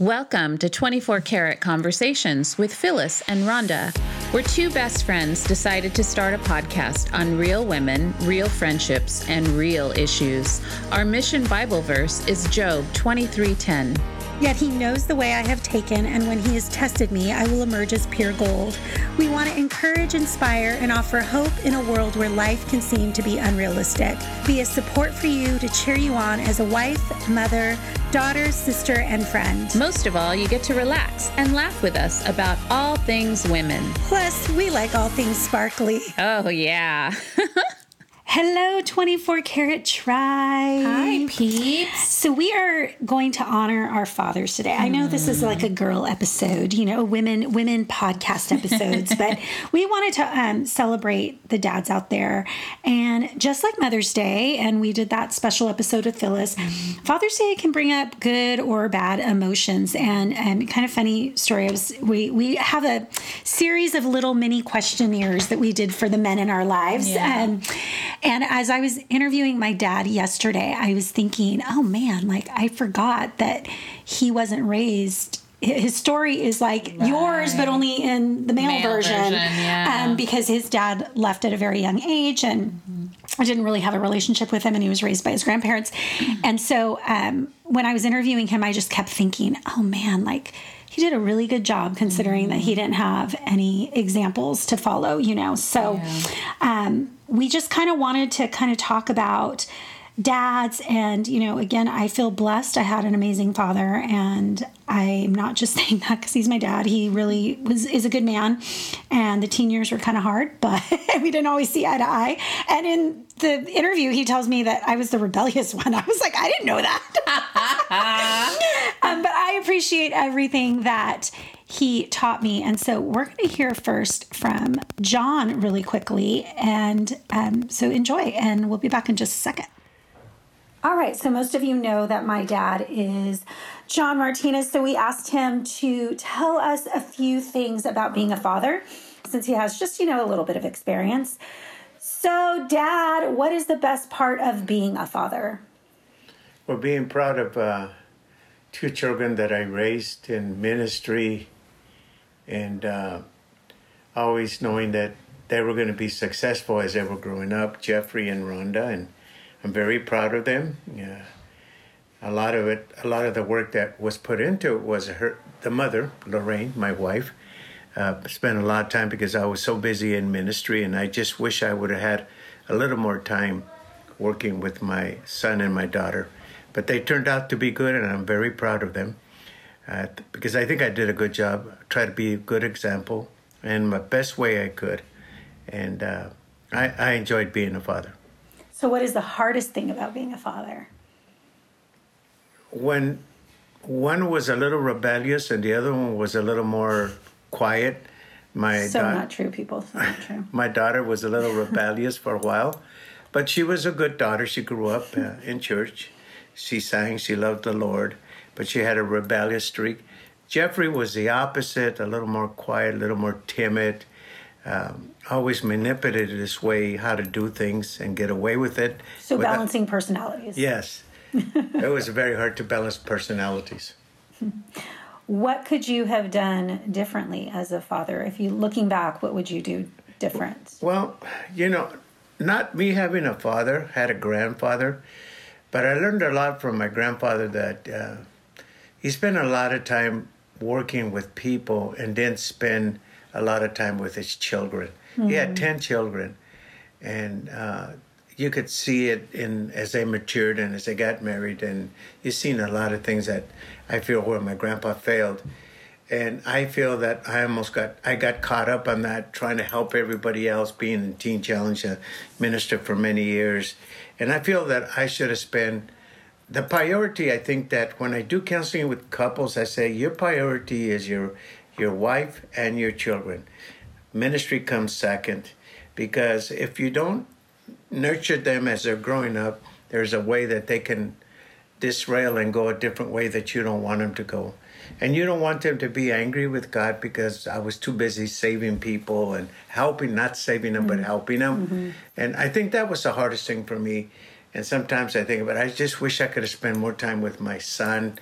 Welcome to 24 Karat Conversations with Phyllis and Rhonda, where two best friends decided to start a podcast on real women, real friendships, and real issues. Our mission Bible verse is Job 23:10. Yet he knows the way I have taken, and when he has tested me, I will emerge as pure gold. We want to encourage, inspire, and offer hope in a world where life can seem to be unrealistic. Be a support for you to cheer you on as a wife, mother, daughter, sister, and friend. Most of all, you get to relax and laugh with us about all things women. Plus, we like all things sparkly. Oh, yeah. Hello, 24 Karat Tribe. Hi, peeps. So, we are going to honor our fathers today. I know this is like a girl episode, you know, women women podcast episodes, but we wanted to um, celebrate the dads out there. And just like Mother's Day, and we did that special episode with Phyllis, Father's Day can bring up good or bad emotions. And um, kind of funny story was we, we have a series of little mini questionnaires that we did for the men in our lives. Yeah. Um, and as I was interviewing my dad yesterday, I was thinking, oh man, like I forgot that he wasn't raised. His story is like yours, but only in the male, Male version, version, yeah. um, because his dad left at a very young age, and I didn't really have a relationship with him, and he was raised by his grandparents. And so, um, when I was interviewing him, I just kept thinking, oh man, like he did a really good job considering that he didn't have any examples to follow, you know. So, um, we just kind of wanted to kind of talk about dads and you know again i feel blessed i had an amazing father and i'm not just saying that because he's my dad he really was is a good man and the teen years were kind of hard but we didn't always see eye to eye and in the interview he tells me that i was the rebellious one i was like i didn't know that um, but i appreciate everything that he taught me. And so we're going to hear first from John really quickly. And um, so enjoy, and we'll be back in just a second. All right, so most of you know that my dad is John Martinez. So we asked him to tell us a few things about being a father since he has just, you know, a little bit of experience. So, Dad, what is the best part of being a father? Well, being proud of uh, two children that I raised in ministry and uh, always knowing that they were going to be successful as they were growing up, Jeffrey and Rhonda, and I'm very proud of them. Yeah. A lot of it, a lot of the work that was put into it was her, the mother, Lorraine, my wife, uh, spent a lot of time because I was so busy in ministry, and I just wish I would have had a little more time working with my son and my daughter. But they turned out to be good, and I'm very proud of them uh, because I think I did a good job. Tried to be a good example in my best way I could, and uh, I, I enjoyed being a father. So, what is the hardest thing about being a father? When one was a little rebellious and the other one was a little more quiet, my So, daugh- not true, people. So not true. my daughter was a little rebellious for a while, but she was a good daughter. She grew up uh, in church. She sang, she loved the Lord, but she had a rebellious streak. Jeffrey was the opposite, a little more quiet, a little more timid, um, always manipulated this way how to do things and get away with it. So, without- balancing personalities. Yes. it was very hard to balance personalities. What could you have done differently as a father? If you looking back, what would you do different? Well, you know, not me having a father, had a grandfather, but I learned a lot from my grandfather that uh, he spent a lot of time working with people and didn't spend a lot of time with his children. He had 10 children, and uh, you could see it in as they matured and as they got married, and you've seen a lot of things that I feel where my grandpa failed. And I feel that I almost got I got caught up on that, trying to help everybody else, being in Teen Challenge, a minister for many years, and I feel that I should have spent the priority. I think that when I do counseling with couples, I say your priority is your your wife and your children. Ministry comes second, because if you don't nurture them as they're growing up, there's a way that they can disrail and go a different way that you don't want them to go. And you don't want them to be angry with God because I was too busy saving people and helping, not saving them, but mm-hmm. helping them. Mm-hmm. And I think that was the hardest thing for me. And sometimes I think about it, I just wish I could have spent more time with my son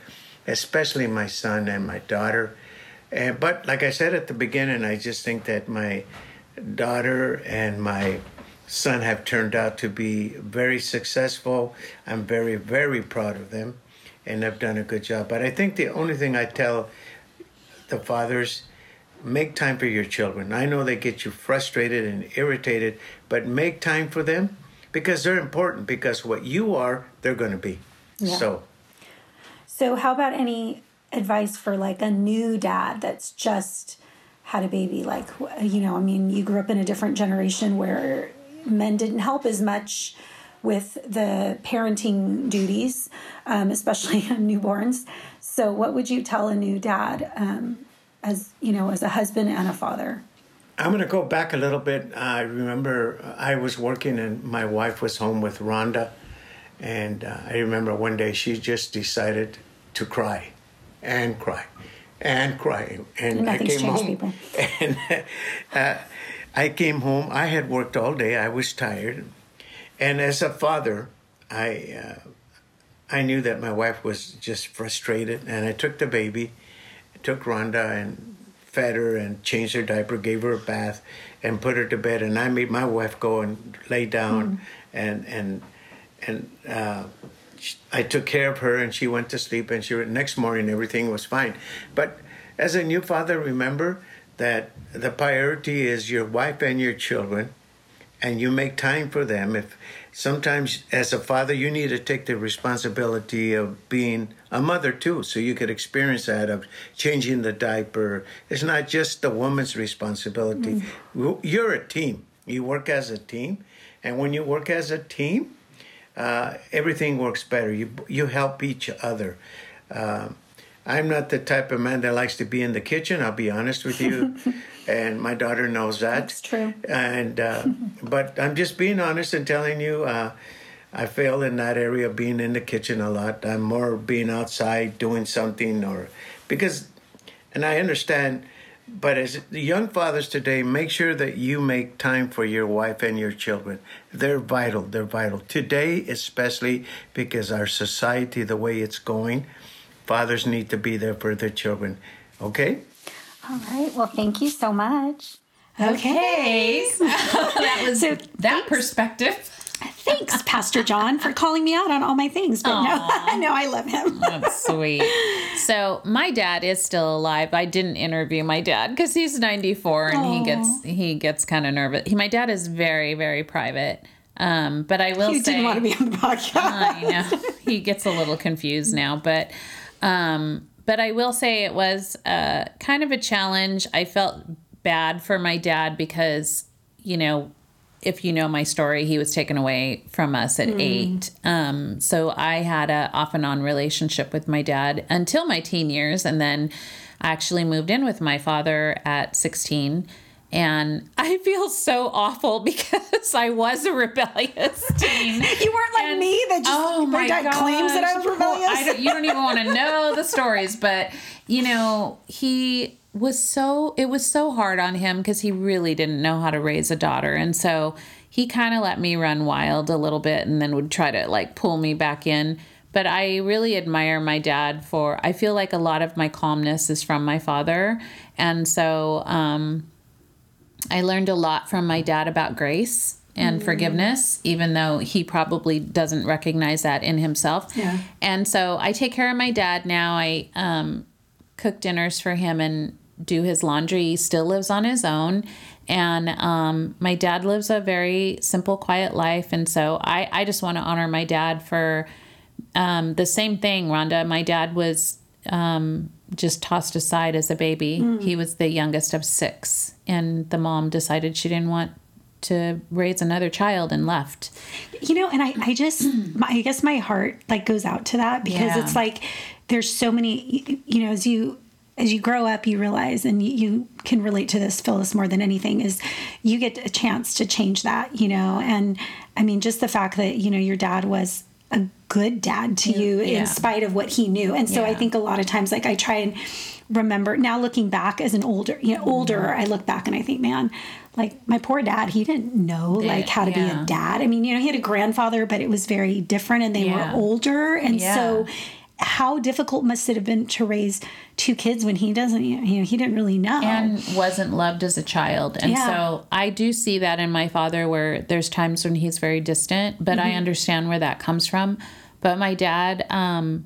especially my son and my daughter. And but like I said at the beginning, I just think that my daughter and my son have turned out to be very successful. I'm very very proud of them, and have done a good job. But I think the only thing I tell the fathers make time for your children. I know they get you frustrated and irritated, but make time for them because they're important because what you are, they're going to be. Yeah. So, So, how about any advice for like a new dad that's just had a baby? Like, you know, I mean, you grew up in a different generation where men didn't help as much with the parenting duties, um, especially newborns. So, what would you tell a new dad um, as, you know, as a husband and a father? I'm going to go back a little bit. I remember I was working and my wife was home with Rhonda. And uh, I remember one day she just decided to cry and cry and cry. And I came home. people. And uh, I came home. I had worked all day. I was tired. And as a father, I, uh, I knew that my wife was just frustrated. And I took the baby, took Rhonda and fed her and changed her diaper, gave her a bath, and put her to bed. And I made my wife go and lay down, and and and uh, I took care of her, and she went to sleep. And she next morning everything was fine. But as a new father, remember that the priority is your wife and your children, and you make time for them. If sometimes as a father you need to take the responsibility of being a mother too so you could experience that of changing the diaper it's not just the woman's responsibility mm. you're a team you work as a team and when you work as a team uh, everything works better you you help each other um, I'm not the type of man that likes to be in the kitchen. I'll be honest with you, and my daughter knows that. That's true. And uh, but I'm just being honest and telling you, uh, I fail in that area, of being in the kitchen a lot. I'm more being outside doing something, or because, and I understand. But as the young fathers today, make sure that you make time for your wife and your children. They're vital. They're vital today, especially because our society, the way it's going, fathers need to be there for their children. Okay. All right. Well, thank you so much. Okay. that was So that perspective. Thanks, Pastor John, for calling me out on all my things. But no, no, I love him. That's sweet. So my dad is still alive. I didn't interview my dad because he's 94 and he gets he gets kind of nervous. He, my dad is very very private. Um, but I will You say didn't want to be on the podcast. I know he gets a little confused now, but um, but I will say it was uh, kind of a challenge. I felt bad for my dad because you know if you know my story, he was taken away from us at eight. Um, so I had a off and on relationship with my dad until my teen years, and then I actually moved in with my father at sixteen. And I feel so awful because I was a rebellious teen. You weren't like And- me that just oh my gosh. claims that I was rebellious. I don't, you don't even want to know the stories, but you know, he was so it was so hard on him because he really didn't know how to raise a daughter, and so he kind of let me run wild a little bit, and then would try to like pull me back in. But I really admire my dad for. I feel like a lot of my calmness is from my father, and so. um I learned a lot from my dad about grace and forgiveness, even though he probably doesn't recognize that in himself. Yeah. And so I take care of my dad now. I um, cook dinners for him and do his laundry. He still lives on his own. And um, my dad lives a very simple, quiet life. And so I, I just want to honor my dad for um, the same thing, Rhonda. My dad was um, just tossed aside as a baby. He was the youngest of six, and the mom decided she didn't want to raise another child and left. you know and i i just my, i guess my heart like goes out to that because Yeah. it's like there's so many you know as you as you grow up you realize and you, you can relate to this phyllis more than anything is you get a chance to change that you know and i mean just the fact that you know your dad was a good dad to you Yeah. in spite of what he knew and so i think a lot of times like i try and remember now looking back as an older you know older Mm-hmm. i look back and i think man like my poor dad he didn't know like how to be a dad i mean you know he had a grandfather but it was very different and they Yeah. were older and Yeah. so how difficult must it have been to raise two kids when he doesn't you know he didn't really know and wasn't loved as a child and Yeah. so i do see that in my father where there's times when he's very distant but Mm-hmm. i understand where that comes from but my dad um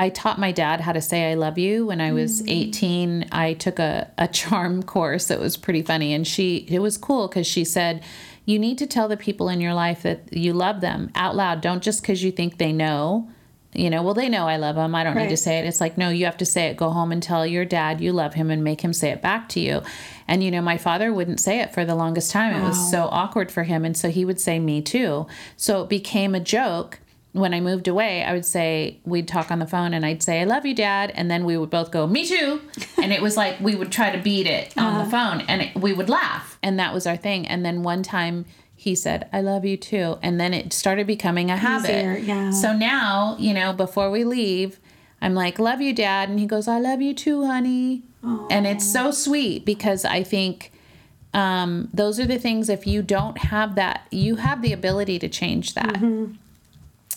I taught my dad how to say I love you when I was Mm. 18. I took a, a charm course that was pretty funny. And she, it was cool because she said, You need to tell the people in your life that you love them out loud. Don't just because you think they know. You know, well, they know I love them. I don't need to say it. It's like, no, you have to say it. Go home and tell your dad you love him and make him say it back to you. And, you know, my father wouldn't say it for the longest time. It was so awkward for him. And so he would say, me too. So it became a joke. When I moved away, I would say, we'd talk on the phone and I'd say, I love you, dad. And then we would both go, me too. And it was like we would try to beat it on the uh-huh. phone and it, we would laugh. And that was our thing. And then one time he said, I love you too. And then it started becoming a habit. Easier, yeah. So now, you know, before we leave, I'm like, love you, dad. And he goes, I love you too, honey. And it's so sweet because I think um, those are the things, if you don't have that, you have the ability to change that. Hmm.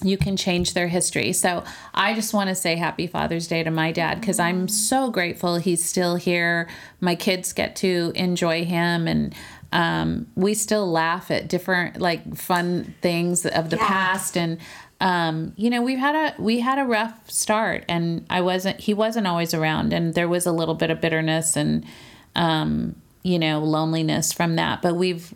You can change their history. So I just want to say happy Father's Day to my dad because I'm so grateful he's still here. My kids get to enjoy him and um, we still laugh at different like fun things of the Yeah. past and um, you know we've had a we had a rough start and I wasn't he wasn't always around and there was a little bit of bitterness and um, you know loneliness from that but we've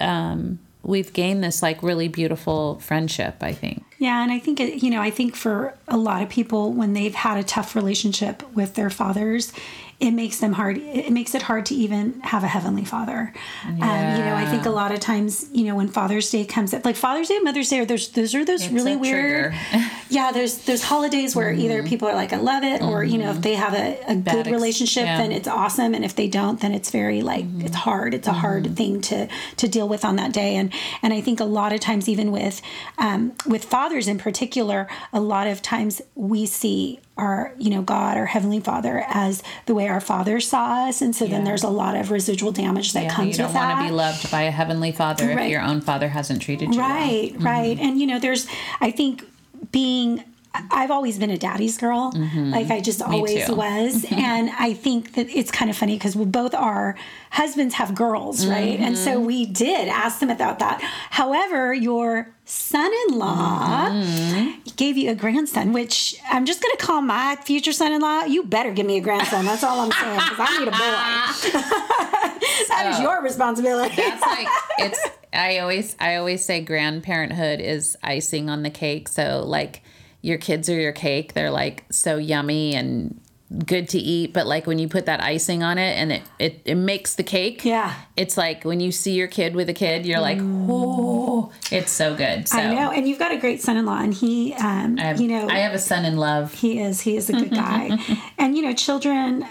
um, we've gained this like really beautiful friendship I think Yeah, and I think it, you know, I think for a lot of people when they've had a tough relationship with their fathers, it makes them hard. It makes it hard to even have a heavenly father. Um, you know, I think a lot of times, you know, when Father's Day comes up, like Father's Day, and Mother's Day, or those those are those It's really weird. yeah, there's there's holidays where either people are like, I love it, or you know, if they have a, a good ex- relationship, yeah. then it's awesome, and if they don't, then it's very like it's hard. It's a hard thing to to deal with on that day, and and I think a lot of times, even with um, with fathers in particular, a lot of times we see our you know God, our heavenly Father, as the way our father saw us, and so then there's a lot of residual damage that Yeah, comes you don't with want that. to be loved by a heavenly father Right. if your own father hasn't treated you well. Right, right. Mm-hmm. And you know, there's I think being I've always been a daddy's girl. Mm-hmm. Like I just always was. and I think that it's kind of funny because we both our husbands have girls, right? And so mm-hmm. we did ask them about that. However, your son-in-law mm-hmm. gave you a grandson, which I'm just gonna call my future son-in-law. You better give me a grandson. That's all I'm saying. Because I need a boy. that is your responsibility. That's like it's I always I always say grandparenthood is icing on the cake. So like your kids are your cake. They're like so yummy and good to eat, but like when you put that icing on it and it it, it makes the cake. Yeah. It's like when you see your kid with a kid, you're like, oh, it's so good. So I know, and you've got a great son-in-law, and he, um, have, you know, I have a son in love. he is he is a good guy, and you know, children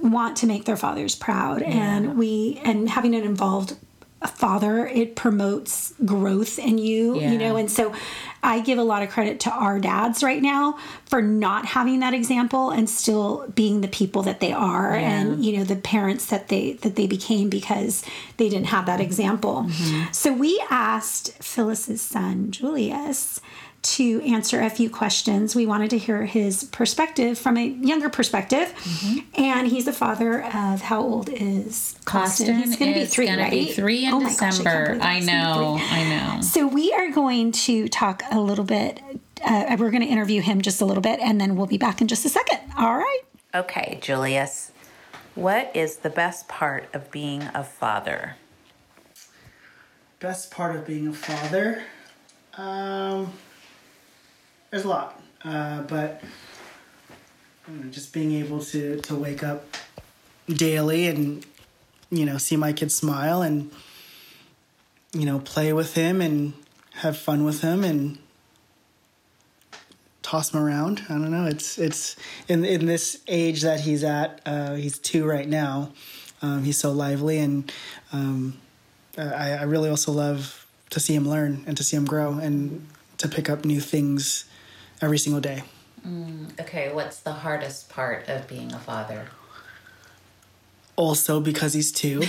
want to make their fathers proud, and we and having an involved father it promotes growth in you, Yeah. you know, and so I give a lot of credit to our dads right now for not having that example and still being the people that they are, and you know, the parents that they that they became because they didn't have that example. Mm-hmm. So we asked Phyllis's son Julius to answer a few questions. We wanted to hear his perspective from a younger perspective. And he's the father of how old is Austin He's going to be is three, gonna right? be three in Oh my gosh, I December. I it's gonna be know. I know. So we are going to talk a little bit. Uh, we're going to interview him just a little bit, and then we'll be back in just a second. All right. Okay, Julius, what is the best part of being a father? best part of being a father um, there's a lot uh, but know, just being able to to wake up daily and you know see my kid smile and you know play with him and have fun with him and toss him around. I don't know. It's it's in in this age that he's at uh, he's two right now um, he's so lively and um, I, I really also love to see him learn and to see him grow and to pick up new things every single day. Okay, what's the hardest part of being a father? Also, because he's two,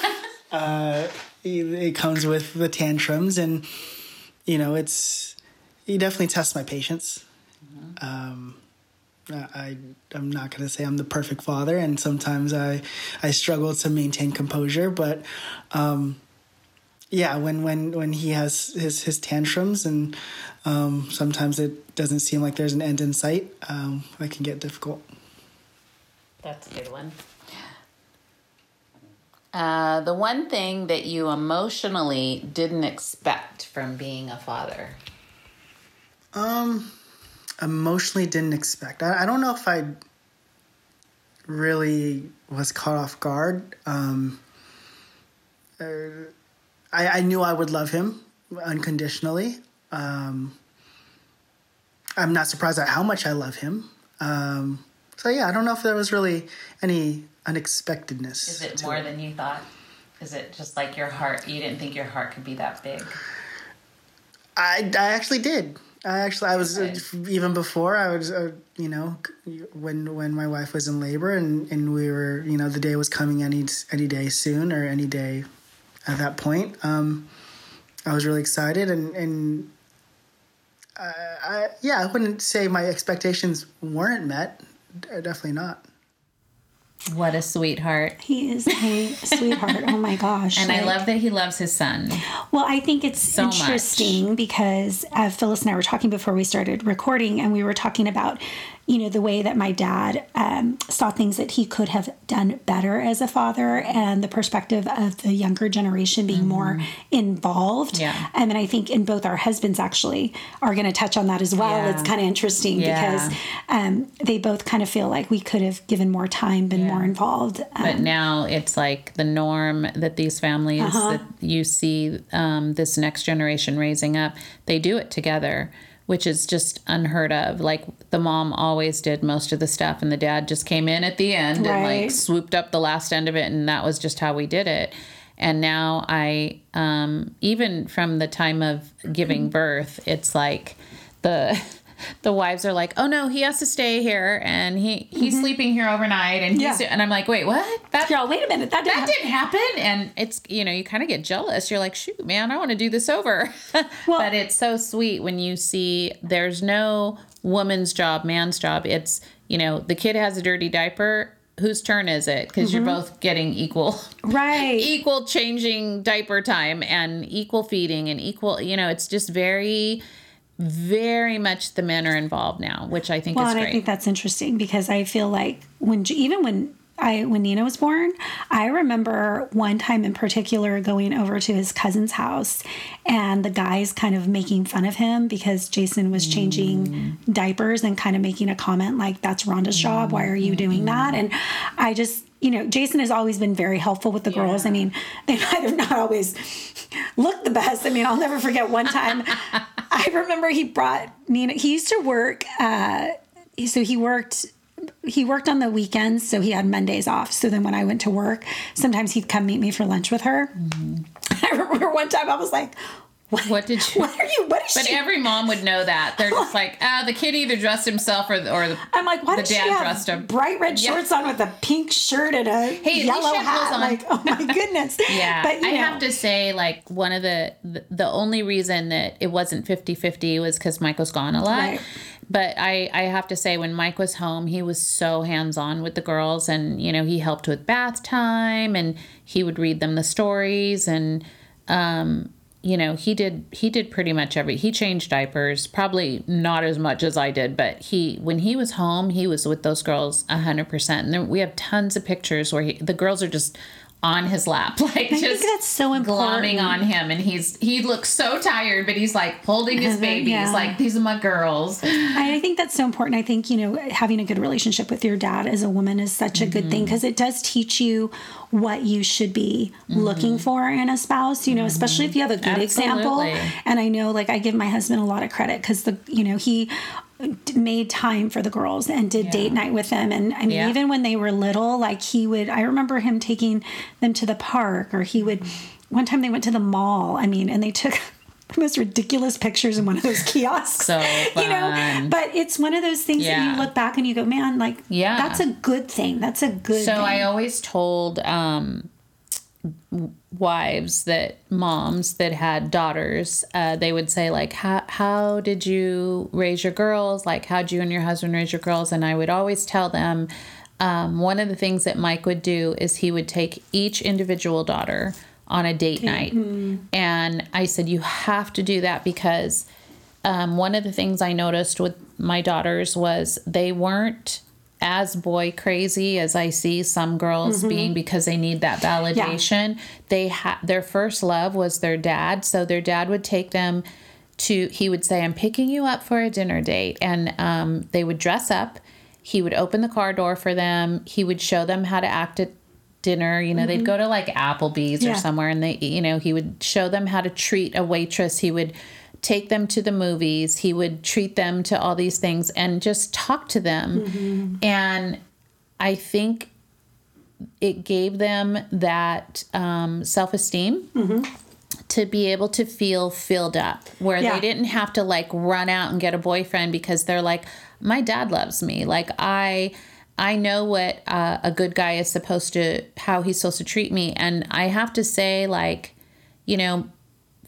uh, it it comes with the tantrums, and you know, it's he definitely tests my patience. Um, I I'm not gonna say I'm the perfect father, and sometimes I I struggle to maintain composure. But um, yeah, when when when he has his his tantrums, and um, sometimes it doesn't seem like there's an end in sight, um, it can get difficult. That's a good one. Uh, the one thing that you emotionally didn't expect from being a father. Um, emotionally didn't expect. I, I don't know if I really was caught off guard. Um, uh, I, I knew I would love him unconditionally. Um, I'm not surprised at how much I love him. Um, so yeah, I don't know if there was really any unexpectedness. Is it more than you thought? Is it just like your heart? You didn't think your heart could be that big? I, I actually did. I actually I was uh, even before I was uh, you know when when my wife was in labor and, and we were you know the day was coming any any day soon or any day at that point um, I was really excited and and I, I yeah I wouldn't say my expectations weren't met definitely not What a sweetheart. He is a sweetheart. Oh my gosh. And I love that he loves his son. Well, I think it's So much. interesting because uh, Phyllis and I were talking before we started recording, and we were talking about, you know, the way that my dad um, saw things that he could have done better as a father, and the perspective of the younger generation being more involved. Mm-hmm. Yeah. And then I think in both our husbands actually are going to touch on that as well. Yeah. It's kind of interesting Yeah. because um, they both kind of feel like we could have given more time, been more involved. Um, But now it's like the norm that these families Uh-huh. that you see um, this next generation raising up, they do it together, which is just unheard of. Like the mom always did most of the stuff, and the dad just came in at the end and like swooped up the last end of it, and that was just how we did it. And now I, um, even from the time of giving birth, it's like the the wives are like, "Oh no, he has to stay here, and he he's sleeping here overnight, and Mm-hmm. Yeah. and I'm like, wait, what? That Y'all, wait a minute. That didn't that happen. didn't happen and it's you know you kind of get jealous you're like shoot man i want to do this over well, but it's so sweet when you see there's no woman's job man's job it's you know the kid has a dirty diaper whose turn is it because you're both getting equal Right. equal changing diaper time and equal feeding and equal you know it's just very very much the men are involved now which i think Well, is great I think that's interesting because I feel like when even when I when Nina was born, I remember one time in particular going over to his cousin's house and the guys kind of making fun of him because Jason was changing mm. diapers and kind of making a comment like that's Rhonda's job, why are you doing mm-hmm. that? And I just you know, Jason has always been very helpful with the girls. I mean, they might have not always looked the best. I mean, I'll never forget one time. I remember he brought Nina. He used to work. Uh, so he worked he worked on the weekends so he had mondays off so then when i went to work sometimes he'd come meet me for lunch with her i remember one time i was like what, What did you- what are you what is but she every mom would know that they're just like ah the kid either dressed himself or the, or the i'm like why the she dad have dressed him. bright red Yeah. shorts on with a pink shirt and a least yellow she hat on. like oh my goodness Yeah, but you I know, have to say, like one of the the, only reason that it wasn't 50-50 was because Mike was gone a lot. Right. But I I have to say, when Mike was home, he was so hands on with the girls, and you know he helped with bath time, and he would read them the stories, and um, you know he did he did pretty much every he changed diapers probably not as much as i did but he when he was home he was with those girls 100% and we have tons of pictures where he, the girls are just on his lap like think just that's so glomming on him and he's he looks so tired but he's like holding his babies Yeah. like these are my girls I I think that's so important. I think, you know, having a good relationship with your dad as a woman is such a good Mm-hmm. thing because it does teach you what you should be Mm-hmm. looking for in a spouse, you know, especially if you have a good example. And I know, like, I give my husband a lot of credit because the, you know, he made time for the girls and did date night with them. And I mean, Yeah. even when they were little, like, he would, I remember him taking them to the park or he would, one time they went to the mall, I mean, and they took, the most ridiculous pictures in one of those kiosks So you know fun. but it's one of those things that you look back and you go man like Yeah. that's a good thing that's a good So thing. I always told um, wives that moms that had daughters uh, they would say like how, how did you raise your girls? Like how'd you and your husband raise your girls? And i would always tell them um, one of the things that mike would do is he would take each individual daughter on a date night. And i said you have to do that because um, one of the things i noticed with my daughters was they weren't as boy crazy as I see some girls being because they need that validation. They had their first love was their dad, so their dad would take them to. He would say, "I'm picking you up for a dinner date," and um, they would dress up. He would open the car door for them. He would show them how to act at dinner. You know, they'd go to like Applebee's Yeah. or somewhere, and they, you know, he would show them how to treat a waitress. He would take them to the movies. He would treat them to all these things and just talk to them. And I think it gave them that um, self esteem to be able to feel filled up where Yeah. they didn't have to like run out and get a boyfriend because they're like my dad loves me like i i know what uh, a good guy is supposed to how he's supposed to treat me and i have to say like you know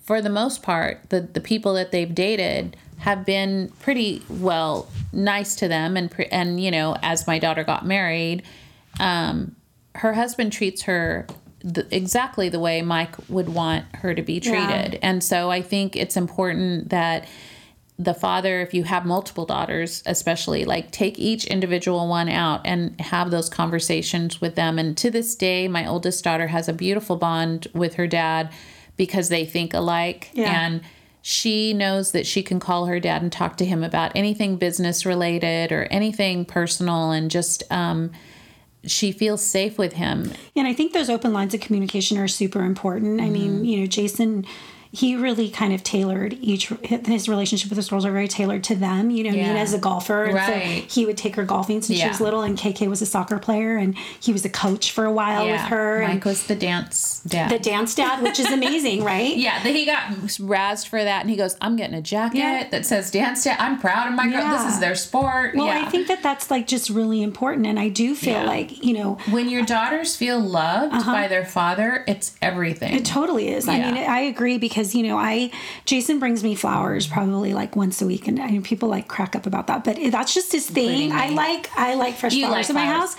for the most part the the people that they've dated have been pretty well nice to them and pre- and you know as my daughter got married um her husband treats her the, exactly the way Mike would want her to be treated. And so I think it's important that the father, if you have multiple daughters, especially, like take each individual one out and have those conversations with them. And to this day, my oldest daughter has a beautiful bond with her dad because they think alike. Yeah. And she knows that she can call her dad and talk to him about anything business related or anything personal and just, um, she feels safe with him And I think those open lines of communication are super important. I Mm-hmm. mean, you know, Jason, he really kind of tailored each his relationship with his girls are very tailored to them. You know, Yeah. Nina's a golfer, and Right. so he would take her golfing since she was little, and KK was a soccer player, and he was a coach for a while with her. Mike was the dance dad. the dance dad, which is amazing, right? yeah, then he got razzed for that, and he goes, "I'm getting a jacket Yeah. that says dance dad. I'm proud of my girl. Yeah. This is their sport." Well, yeah. I think that that's like just really important, and I do feel Yeah. like you know when your daughters feel loved by their father, it's everything. Uh-huh. It totally is. I mean, I agree because you know, I Jason brings me flowers probably like once a week, and I mean, people like crack up about that, but that's just his thing. I like I like fresh You flowers like in my flowers. house.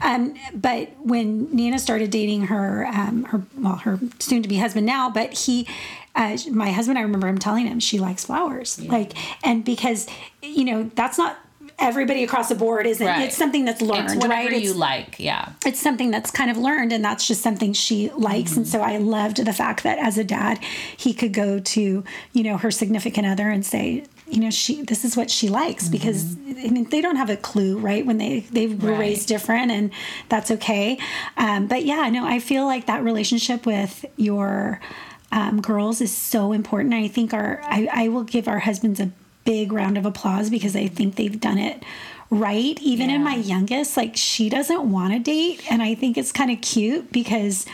Um, but when Nina started dating her, um, her well, her soon to be husband now, but he. Uh, my husband, I remember him telling him she likes flowers, like, and because you know that's not everybody across the board isn't. Right. It's something that's learned, it's whatever right? you like. Yeah. it's something that's kind of learned and that's just something she likes and so i loved the fact that as a dad he could go to you know her significant other and say you know she this is what she likes because I mean, they don't have a clue right when they they were Right. raised different and that's okay um, but yeah no i feel like that relationship with your um, girls is so important i think our I, I will give our husbands a big round of applause because i think they've done it right even in my youngest like she doesn't want to date and i think it's kind of cute because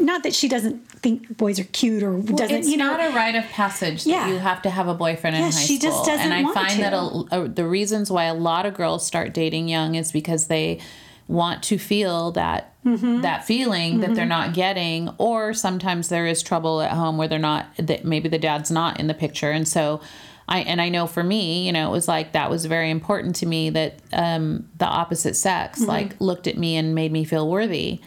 not that she doesn't think boys are cute or doesn't it's you know not a rite of passage that Yeah. you have to have a boyfriend in high she school. just doesn't and I want find to. that a, a, the reasons why a lot of girls start dating young is because they want to feel that Mm-hmm. that feeling that they're not getting, or sometimes there is trouble at home where they're not that maybe the dad's not in the picture, and so. I, and I know for me, you know, it was like that was very important to me that um, the opposite sex Mm-hmm. like looked at me and made me feel worthy,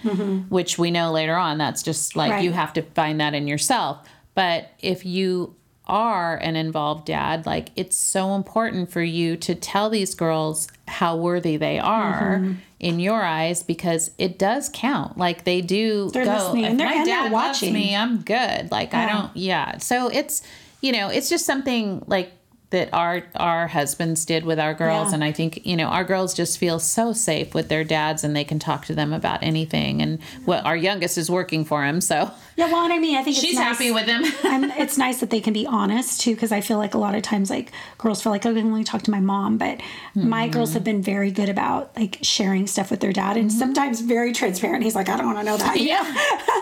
which we know later on that's just like Right. you have to find that in yourself. But if you are an involved dad, like it's so important for you to tell these girls how worthy they are Mm-hmm. in your eyes because it does count. Like they do They're go. listening If and they're- my dad loves me, I'm good. Like I don't. Yeah. So it's you know it's just something like that our our husbands did with our girls. Yeah. and I think you know our girls just feel so safe with their dads and they can talk to them about anything. And what our youngest is working for him so. Yeah well and i mean i think it's she's nice- happy with him. and it's nice that they can be honest too because i feel like a lot of times like girls feel like oh, i can only talk to my mom. But my mm-hmm. girls have been very good about like sharing stuff with their dad and mm-hmm. sometimes very transparent. He's like i don't want to know that. Yeah.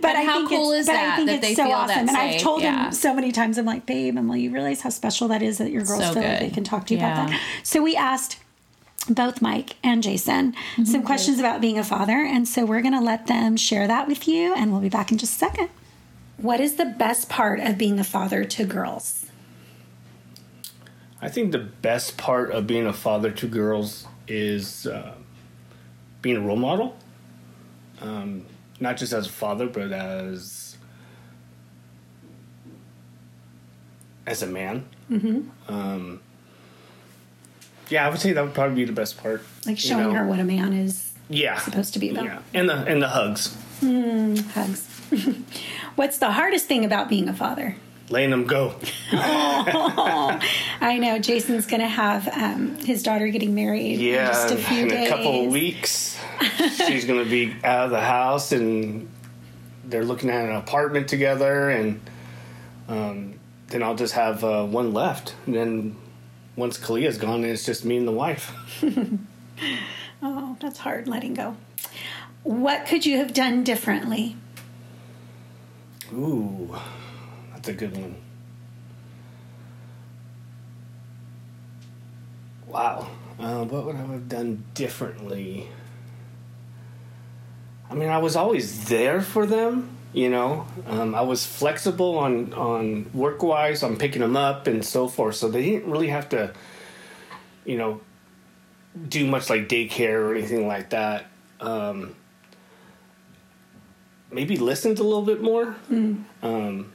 But And I how think cool it's, is but I that, think that it's they so feel awesome. That and i've told Yeah. him so many times i'm like babe and will you realize how special that is that your girls So feel like good. they can talk to you about that so we asked both Mike and Jason some questions about being a father. And so we're going to let them share that with you, and we'll be back in just a second. What is the best part of being a father to girls? I think the best part of being a father to girls is uh, being a role model. Um, not just as a father, but as as a man. Mm-hmm. Um, yeah, I would say that would probably be the best part. Like you showing know? her what a man is yeah supposed to be about. Yeah, and the and the hugs, hugs. What's the hardest thing about being a father? letting them go. I know Jason's going to have um, his daughter getting married Yeah, in just a few in days. a couple of weeks, she's going to be out of the house, and they're looking at an apartment together, and um, then I'll just have uh, one left. And then once Kalia's gone, it's just me and the wife. Oh, that's hard letting go. What could you have done differently? Ooh, that's a good one. Wow. Uh, what would I have done differently? I mean, I was always there for them. You know, um, I was flexible on on work wise, on picking them up and so forth. So they didn't really have to, you know, do much like daycare or anything like that. Um, maybe listened a little bit more um,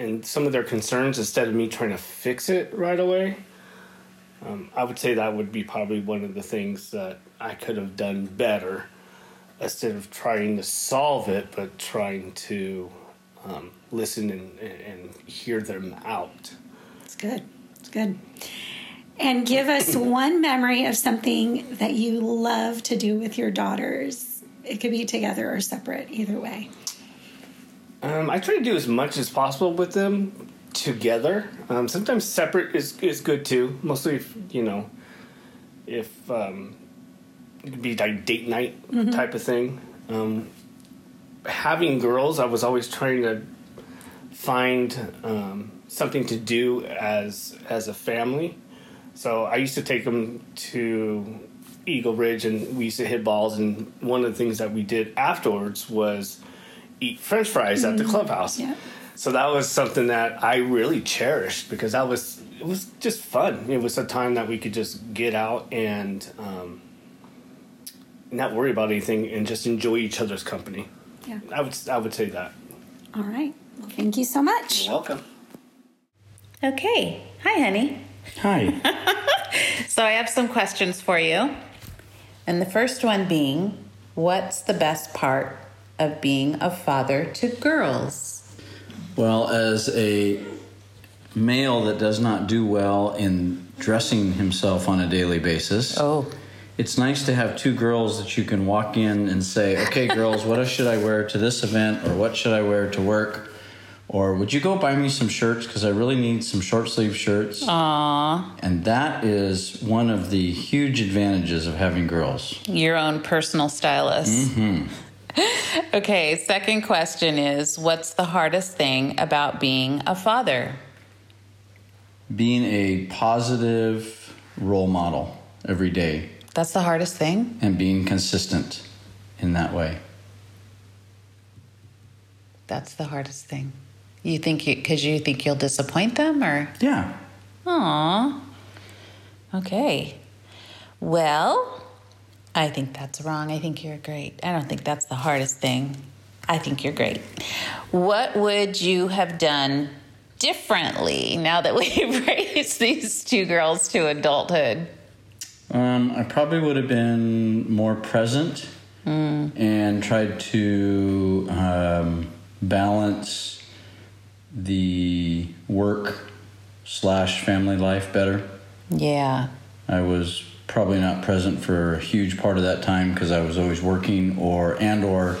and some of their concerns instead of me trying to fix it right away. Um, I would say that would be probably one of the things that I could have done better instead of trying to solve it, but trying to um, listen and, and hear them out. It's good. It's good. And give us one memory of something that you love to do with your daughters. It could be together or separate, either way. Um, I try to do as much as possible with them together. Um, sometimes separate is is good too. Mostly, if, you know, if um, it could be like date night type of thing. Um, having girls, I was always trying to find um, something to do as as a family. So I used to take them to Eagle Ridge, and we used to hit balls. And one of the things that we did afterwards was eat French fries at the clubhouse. Yeah. So that was something that I really cherished because that was it was just fun. It was a time that we could just get out and um, not worry about anything and just enjoy each other's company. Yeah. I would I would say that. All right. Well, thank you so much. You're welcome. Okay. Hi, honey. Hi. So I have some questions for you. And the first one being what's the best part of being a father to girls? Well, as a male that does not do well in dressing himself on a daily basis, Oh, it's nice to have two girls that you can walk in and say, okay, girls, what should I wear to this event or what should I wear to work? Or would you go buy me some shirts because I really need some short sleeve shirts? aw, And that is one of the huge advantages of having girls. your own personal stylist. Mm-hmm. okay, second question is what's the hardest thing about being a father? Being a positive role model every day That's the hardest thing? and being consistent in that way. That's the hardest thing. You think you because you think you'll disappoint them or Yeah. Aw. Okay. Well, I think that's wrong. I think you're great. I don't think that's the hardest thing. I think you're great. What would you have done differently now that we've raised these two girls to adulthood? Um, I probably would have been more present and tried to um, balance the work slash family life better. Yeah. I was probably not present for a huge part of that time because I was always working or and or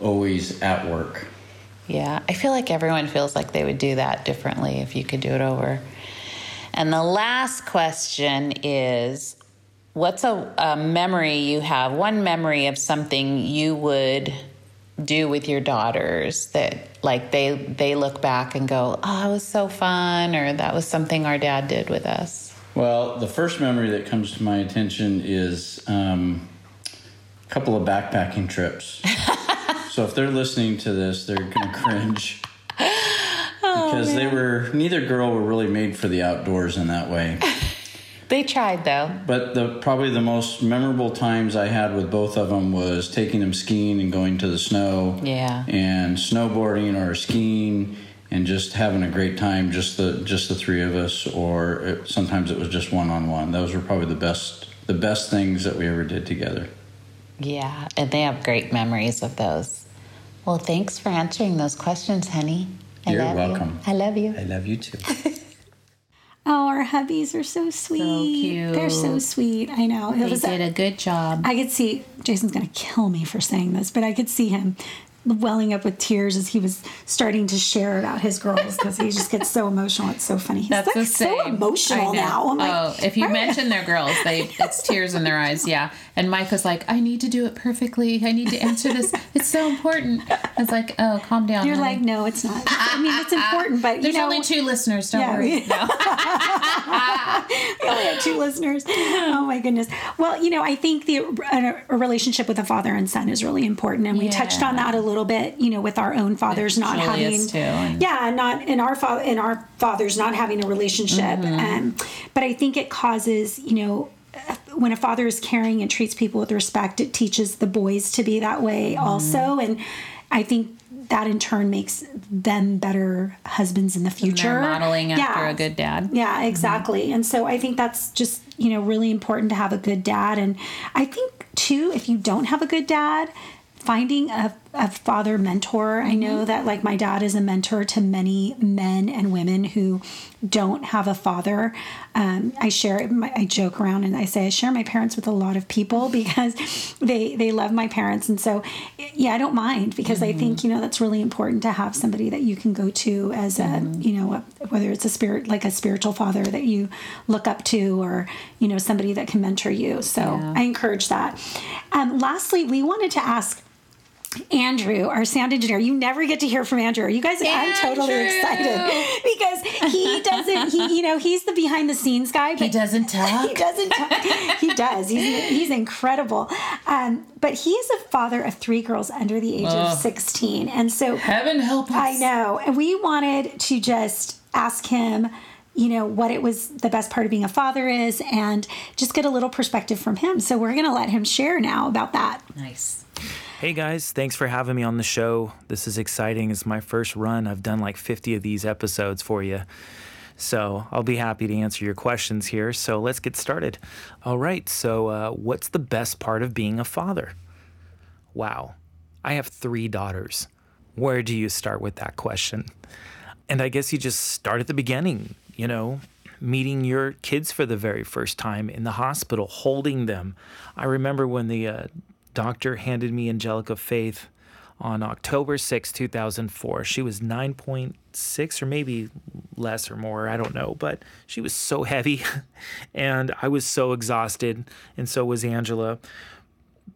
always at work. Yeah. I feel like everyone feels like they would do that differently if you could do it over. And the last question is what's a, a memory you have, one memory of something you would do with your daughters that like they they look back and go, "Oh, it was so fun," or "That was something our dad did with us." Well, the first memory that comes to my attention is um, a couple of backpacking trips. so if they're listening to this, they're going to cringe. because they were, neither girl were really made for the outdoors in that way. They tried though. But the probably the most memorable times I had with both of them was taking them skiing and going to the snow. Yeah. And snowboarding or skiing and just having a great time, just the just the three of us, or it, sometimes it was just one on one. Those were probably the best the best things that we ever did together. Yeah, and they have great memories of those. Well, thanks for answering those questions, honey. I You're welcome. You. I love you. I love you too. Hubbies are so sweet. cute. They're so sweet. I know. It They was did a good job. I could see Jason's going to kill me for saying this, but I could see him welling up with tears as he was starting to share about his girls because he just gets so emotional. It's so funny. He's That's like the so same. I emotional now. I'm like, oh, if you mention their girls, they it's tears in their eyes. Yeah. And Mike was like, "I need to do it perfectly. I need to answer this. It's so important." It's like, "Oh, calm down." you're honey. like, no, it's not. I mean, it's important, but you There's know, only two listeners. Don't Yeah, worry. we- we only have two listeners. Oh my goodness. Well, you know, I think the a, a relationship with a father and son is really important, and we touched on that a little bit. You know, with our own fathers not having, too, and- yeah, not in our father in our fathers not having a relationship. Mm-hmm. Um, but I think it causes, you know. When a father is caring and treats people with respect, it teaches the boys to be that way Mm-hmm. also. And I think that in turn makes them better husbands in the future. Modeling after Yeah. a good dad. Yeah, exactly. And so I think that's just, you know, really important to have a good dad. And I think, too, if you don't have a good dad, finding a, a father mentor. I know that, like, my dad is a mentor to many men and women who don't have a father. Um, I share, my, I joke around and I say I share my parents with a lot of people because they they love my parents, and so yeah, I don't mind because I think you know that's really important to have somebody that you can go to as a you know a, whether it's a spirit like a spiritual father that you look up to or you know somebody that can mentor you. So I encourage that. Um, lastly, we wanted to ask. Andrew, our sound engineer, you never get to hear from Andrew. You guys, I'm totally excited because he doesn't. He, you know, he's the behind the scenes guy. But He doesn't talk. he doesn't. Talk. he does. He's he's incredible. Um, but he is a father of three girls under the age of 16, and so Heaven help us. I know. And we wanted to just ask him, you know, what it was the best part of being a father is and just get a little perspective from him. So we're going to let him share now about that. Nice. Hey guys, thanks for having me on the show. This is exciting. It's my first run. I've done like 50 of these episodes for you. So I'll be happy to answer your questions here. So let's get started. All right. So, uh, what's the best part of being a father? Wow. I have three daughters. Where do you start with that question? And I guess you just start at the beginning, you know, meeting your kids for the very first time in the hospital, holding them. I remember when the uh, doctor handed me Angelica Faith on October 6, 2004. She was 9.6 or maybe less or more, I don't know, but she was so heavy and I was so exhausted, and so was Angela.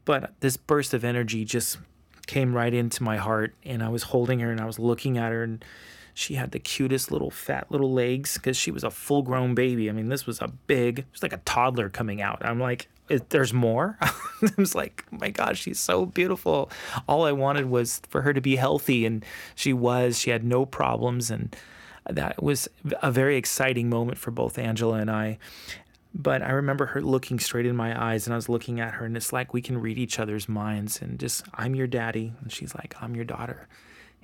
But this burst of energy just came right into my heart, and I was holding her and I was looking at her, and she had the cutest little fat little legs because she was a full grown baby. I mean, this was a big, it was like a toddler coming out. I'm like, "Is- there's more. I was like, oh my God, she's so beautiful. All I wanted was for her to be healthy, and she was. She had no problems, and that was a very exciting moment for both Angela and I. But I remember her looking straight in my eyes, and I was looking at her, and it's like we can read each other's minds, and just, I'm your daddy, and she's like, I'm your daughter.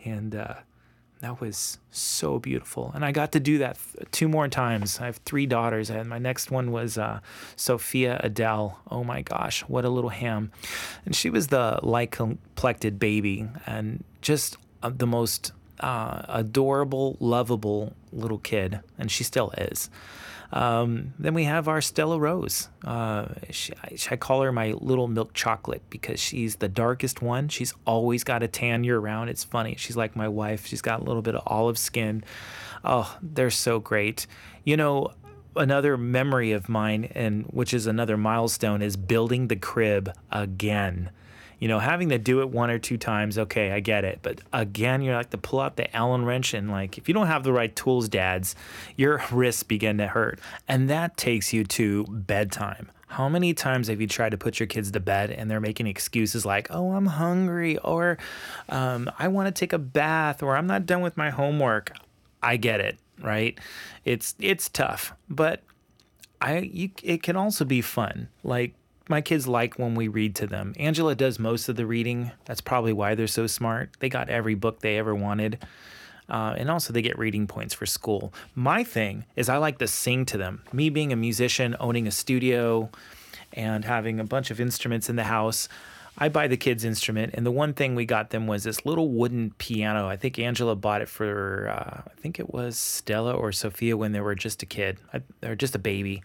And uh, that was so beautiful. And I got to do that th- two more times. I have three daughters, and my next one was uh, Sophia Adele. Oh my gosh, what a little ham. And she was the light complected baby, and just uh, the most uh, adorable, lovable little kid, and she still is. Um, then we have our Stella Rose. Uh, she, I, I call her my little milk chocolate because she's the darkest one. She's always got a tan year round. It's funny. She's like my wife. She's got a little bit of olive skin. Oh, they're so great. You know, another memory of mine, and which is another milestone, is building the crib again. You know, having to do it one or two times, okay, I get it. But again, you're like to pull out the Allen wrench, and like, if you don't have the right tools, dads, your wrists begin to hurt. And that takes you to bedtime. How many times have you tried to put your kids to bed and they're making excuses like, oh, I'm hungry, or um, I want to take a bath, or I'm not done with my homework? I get it, right? It's it's tough, but I you, it can also be fun. Like my kids like when we read to them. Angela does most of the reading. That's probably why they're so smart. They got every book they ever wanted. Uh, and also, they get reading points for school. My thing is, I like to sing to them. Me being a musician, owning a studio, and having a bunch of instruments in the house, I buy the kids' instrument. And the one thing we got them was this little wooden piano. I think Angela bought it for, uh, I think it was Stella or Sophia when they were just a kid, or just a baby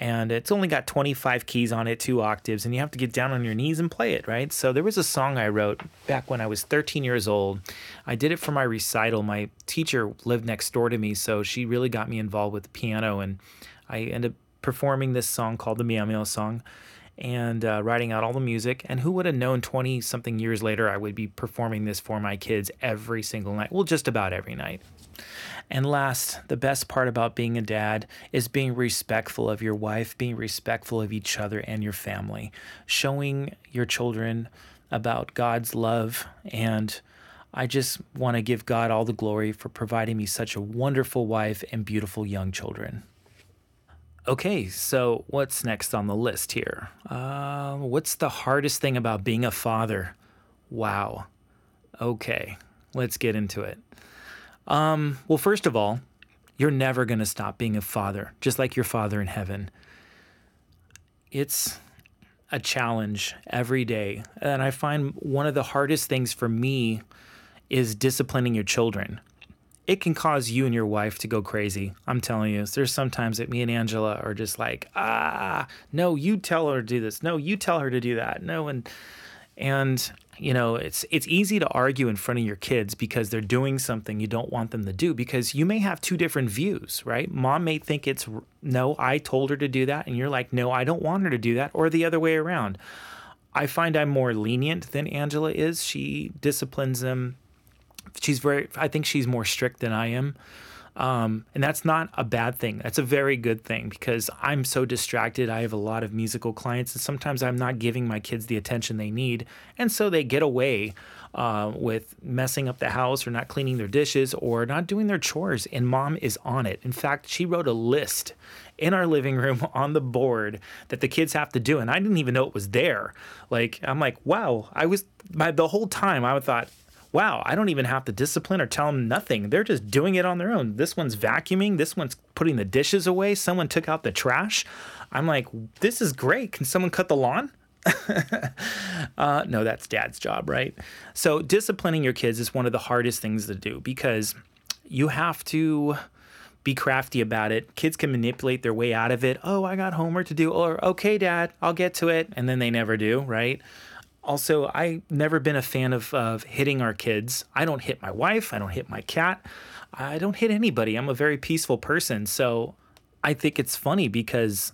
and it's only got 25 keys on it, two octaves, and you have to get down on your knees and play it, right? So there was a song I wrote back when I was 13 years old. I did it for my recital. My teacher lived next door to me, so she really got me involved with the piano, and I ended up performing this song called the Meow Song and uh, writing out all the music. And who would have known 20 something years later I would be performing this for my kids every single night? Well, just about every night. And last, the best part about being a dad is being respectful of your wife, being respectful of each other and your family, showing your children about God's love. And I just want to give God all the glory for providing me such a wonderful wife and beautiful young children. Okay, so what's next on the list here? Uh, what's the hardest thing about being a father? Wow. Okay, let's get into it. Um, well, first of all, you're never going to stop being a father, just like your father in heaven. It's a challenge every day. And I find one of the hardest things for me is disciplining your children. It can cause you and your wife to go crazy. I'm telling you, there's sometimes that me and Angela are just like, ah, no, you tell her to do this. No, you tell her to do that. No, and and you know it's it's easy to argue in front of your kids because they're doing something you don't want them to do because you may have two different views right? Mom may think it's no i told her to do that and you're like no i don't want her to do that or the other way around. I find i'm more lenient than angela is. She disciplines them. She's very i think she's more strict than i am um, and that's not a bad thing. That's a very good thing because I'm so distracted. I have a lot of musical clients, and sometimes I'm not giving my kids the attention they need. And so they get away uh, with messing up the house or not cleaning their dishes or not doing their chores. And mom is on it. In fact, she wrote a list in our living room on the board that the kids have to do. And I didn't even know it was there. Like, I'm like, wow, I was, my, the whole time I thought, wow, I don't even have to discipline or tell them nothing. They're just doing it on their own. This one's vacuuming, this one's putting the dishes away, someone took out the trash. I'm like, this is great. Can someone cut the lawn? uh, no, that's dad's job, right? So, disciplining your kids is one of the hardest things to do because you have to be crafty about it. Kids can manipulate their way out of it. Oh, I got homework to do. Or, okay, dad, I'll get to it. And then they never do, right? Also, I never been a fan of, of hitting our kids. I don't hit my wife. I don't hit my cat. I don't hit anybody. I'm a very peaceful person. So I think it's funny because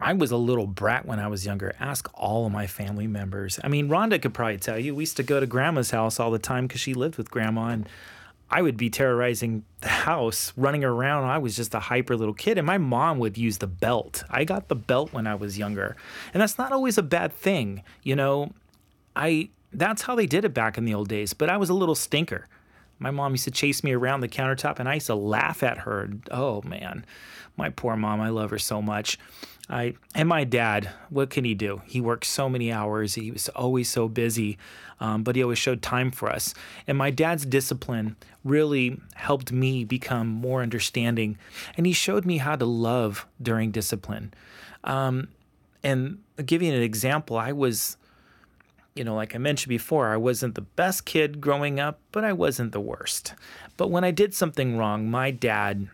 I was a little brat when I was younger. Ask all of my family members. I mean, Rhonda could probably tell you. We used to go to grandma's house all the time because she lived with grandma, and I would be terrorizing the house, running around. I was just a hyper little kid, and my mom would use the belt. I got the belt when I was younger, and that's not always a bad thing. You know, I that's how they did it back in the old days. But I was a little stinker. My mom used to chase me around the countertop, and I used to laugh at her. Oh man, my poor mom. I love her so much. I and my dad. What can he do? He worked so many hours. He was always so busy, um, but he always showed time for us. And my dad's discipline really helped me become more understanding, and he showed me how to love during discipline. Um, and you an example. I was you know, like I mentioned before, I wasn't the best kid growing up, but I wasn't the worst. But when I did something wrong, my dad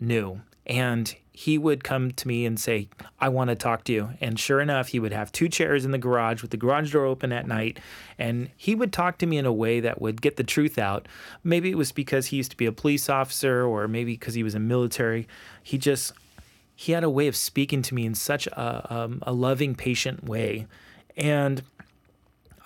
knew. And he would come to me and say, I want to talk to you. And sure enough, he would have two chairs in the garage with the garage door open at night. And he would talk to me in a way that would get the truth out. Maybe it was because he used to be a police officer, or maybe because he was in military. He just he had a way of speaking to me in such a, um, a loving, patient way. And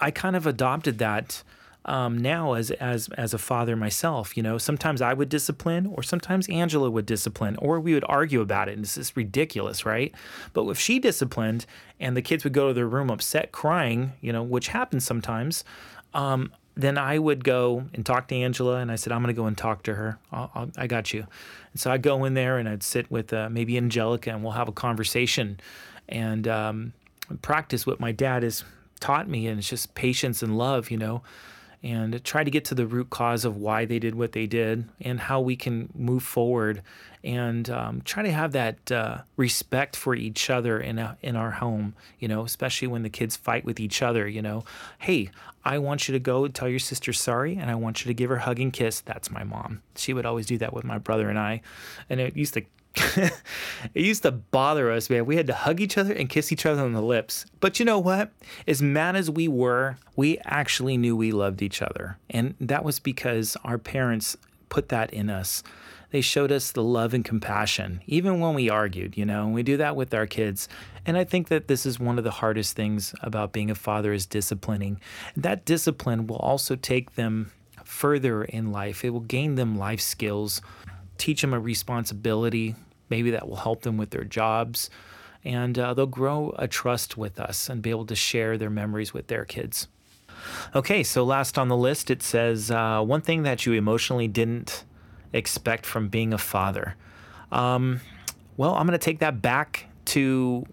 I kind of adopted that um, now as as as a father myself. You know, sometimes I would discipline, or sometimes Angela would discipline, or we would argue about it, and this is ridiculous, right? But if she disciplined and the kids would go to their room upset, crying, you know, which happens sometimes. Um, then I would go and talk to Angela, and I said, I'm going to go and talk to her. I'll, I'll, i got you. And so I'd go in there and I'd sit with uh, maybe Angelica, and we'll have a conversation and um, practice what my dad has taught me. And it's just patience and love, you know and try to get to the root cause of why they did what they did and how we can move forward and um, try to have that uh, respect for each other in a, in our home you know especially when the kids fight with each other you know. Hey i want you to go tell your sister sorry and i want you to give her hug and kiss. That's my mom. She would always do that with my brother and i. And it used to it used to bother us, man. We had to hug each other and kiss each other on the lips. But you know what? As mad as we were, we actually knew we loved each other. And that was because our parents put that in us. They showed us the love and compassion, even when we argued, you know, and we do that with our kids. And I think that this is one of the hardest things about being a father is disciplining. That discipline will also take them further in life. It will gain them life skills, teach them a responsibility, Maybe that will help them with their jobs. And uh, they'll grow a trust with us and be able to share their memories with their kids. Okay, so last on the list, it says uh, one thing that you emotionally didn't expect from being a father. Um, well, I'm going to take that back to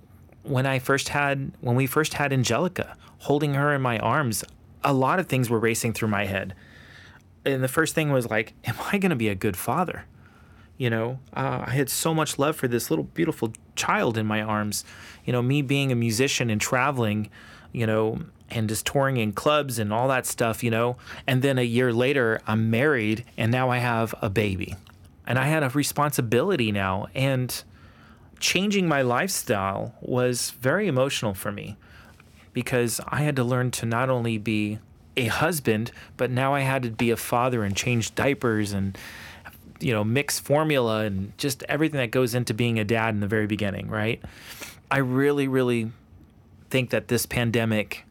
when I first had, when we first had Angelica, holding her in my arms. A lot of things were racing through my head. And the first thing was like, am I going to be a good father? You know, uh, I had so much love for this little beautiful child in my arms. You know, me being a musician and traveling, you know, and just touring in clubs and all that stuff, you know. And then a year later, I'm married and now I have a baby. And I had a responsibility now. And changing my lifestyle was very emotional for me because I had to learn to not only be a husband, but now I had to be a father and change diapers and you know, mix formula and just everything that goes into being a dad in the very beginning, right? I really, really think that this pandemic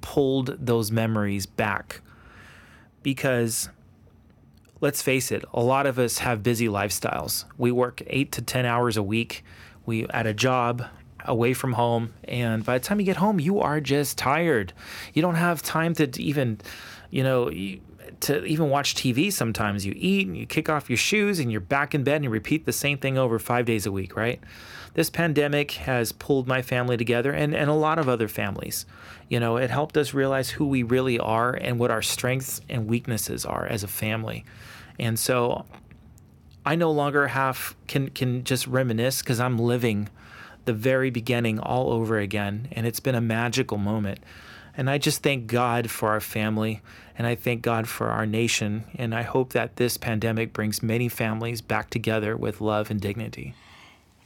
pulled those memories back because let's face it, a lot of us have busy lifestyles. We work eight to 10 hours a week. We at a job away from home. And by the time you get home, you are just tired. You don't have time to even, you know, to even watch TV sometimes. You eat and you kick off your shoes and you're back in bed and you repeat the same thing over five days a week, right? This pandemic has pulled my family together and, and a lot of other families. You know, it helped us realize who we really are and what our strengths and weaknesses are as a family. And so I no longer have can can just reminisce because I'm living the very beginning all over again and it's been a magical moment. And I just thank God for our family and I thank God for our nation. And I hope that this pandemic brings many families back together with love and dignity.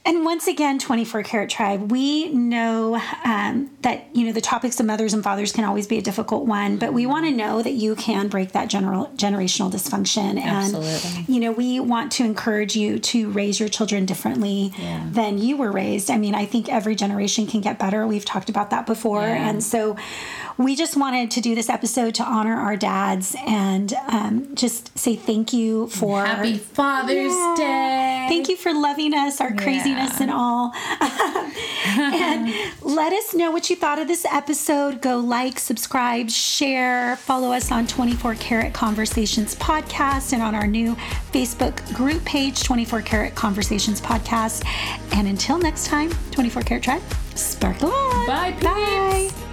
And once again, 24 Karat Tribe, we know um, that, you know, the topics of mothers and fathers can always be a difficult one, but we want to know that you can break that general generational dysfunction. Absolutely. And, you know, we want to encourage you to raise your children differently yeah. than you were raised. I mean, I think every generation can get better. We've talked about that before. Yeah. And so we just wanted to do this episode to honor our dads and um, just say thank you for Happy Father's yeah. Day. Thank you for loving us, our craziness and all. and let us know what you thought of this episode. Go like, subscribe, share, follow us on 24 Karat Conversations Podcast and on our new Facebook group page, 24 Karat Conversations Podcast. And until next time, 24 Karat Tribe, sparkle on. Bye, peeps. Bye.